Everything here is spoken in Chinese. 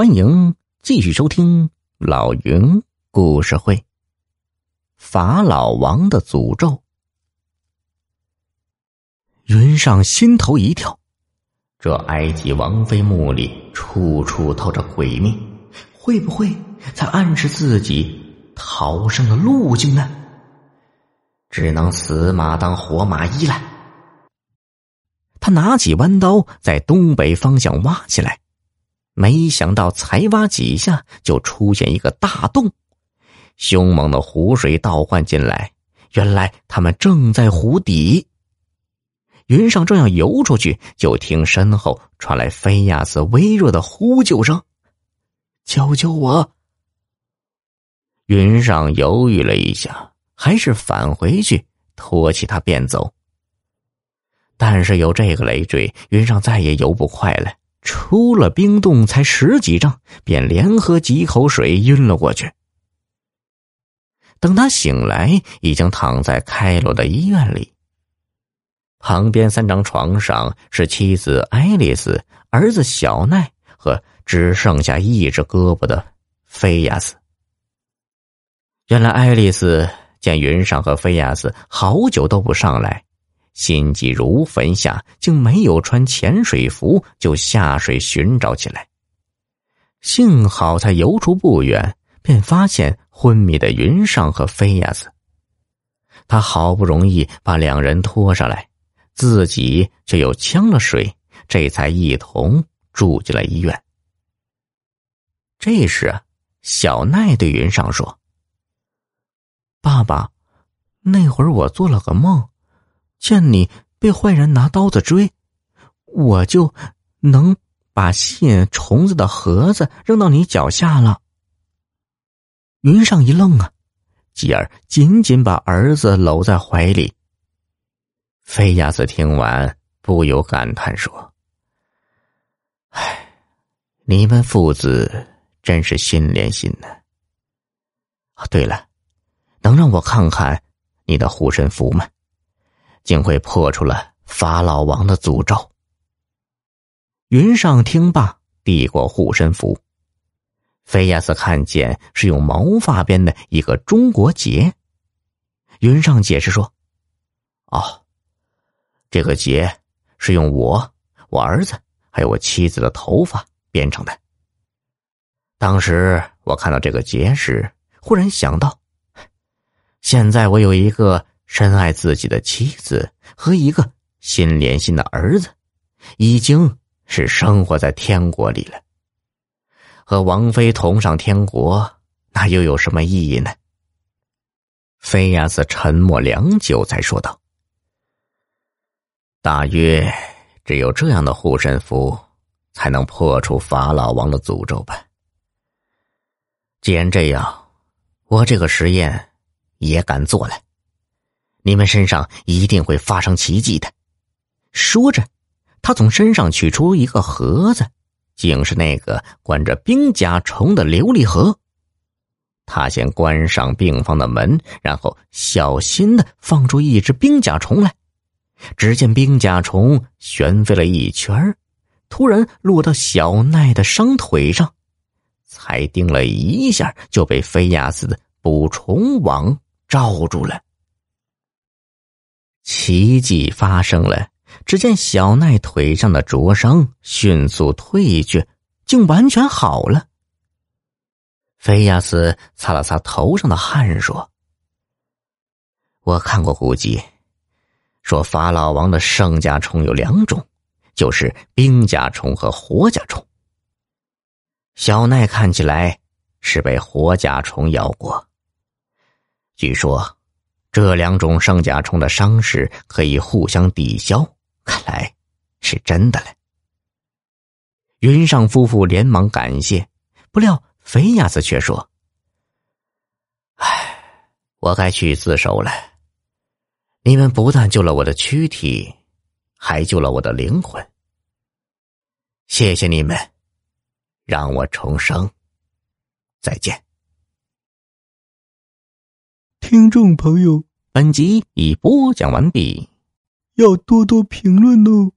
欢迎继续收听老云故事会。法老王的诅咒。云上心头一跳，这埃及王妃墓里处处透着诡秘，会不会在暗示自己逃生的路径呢？只能死马当活马医了。他拿起弯刀，在东北方向挖起来。没想到才挖几下，就出现一个大洞，凶猛的湖水倒灌进来。原来他们正在湖底。云上正要游出去，就听身后传来菲亚斯微弱的呼救声：“救救我！”云上犹豫了一下，还是返回去拖起他便走。但是有这个累赘，云上再也游不快了。出了冰洞才十几丈，便连喝几口水晕了过去。等他醒来，已经躺在开罗的医院里。旁边三张床上是妻子爱丽丝、儿子小奈和只剩下一只胳膊的菲亚斯。原来爱丽丝见云上和菲亚斯好久都不上来。心急如焚下，竟没有穿潜水服，就下水寻找起来。幸好才游出不远，便发现昏迷的云上和菲亚斯。他好不容易把两人拖上来，自己却又呛了水，这才一同住进了医院。这时，小奈对云上说：“爸爸，那会儿我做了个梦。”见你被坏人拿刀子追，我就能把吸引虫子的盒子扔到你脚下了。云上一愣啊，继而紧紧把儿子搂在怀里。菲亚斯听完，不由感叹说：“唉，你们父子真是心连心呢。啊，对了，能让我看看你的护身符吗？”竟会破除了法老王的诅咒。云上听罢，递过护身符。菲亚斯看见是用毛发编的一个中国结。云上解释说：“哦，这个结是用我、我儿子还有我妻子的头发编成的。当时我看到这个结时，忽然想到，现在我有一个。”深爱自己的妻子和一个心连心的儿子，已经是生活在天国里了。和王妃同上天国，那又有什么意义呢？菲亚斯沉默良久，才说道：“大约只有这样的护身符，才能破除法老王的诅咒吧。既然这样，我这个实验也敢做了。”你们身上一定会发生奇迹的。说着，他从身上取出一个盒子，竟是那个关着冰甲虫的琉璃盒。他先关上病房的门，然后小心的放出一只冰甲虫来。只见冰甲虫旋飞了一圈突然落到小奈的伤腿上，才叮了一下，就被菲亚斯的捕虫网罩住了。奇迹发生了，只见小奈腿上的灼伤迅速退去，竟完全好了。菲亚斯擦了擦头上的汗，说：“我看过古籍，说法老王的圣甲虫有两种，就是冰甲虫和活甲虫。小奈看起来是被活甲虫咬过，据说。”这两种圣甲虫的伤势可以互相抵消，看来是真的了。云上夫妇连忙感谢，不料菲亚斯却说：“唉，我该去自首了。你们不但救了我的躯体，还救了我的灵魂。谢谢你们，让我重生。再见。”听众朋友，本集已播讲完毕，要多多评论哦。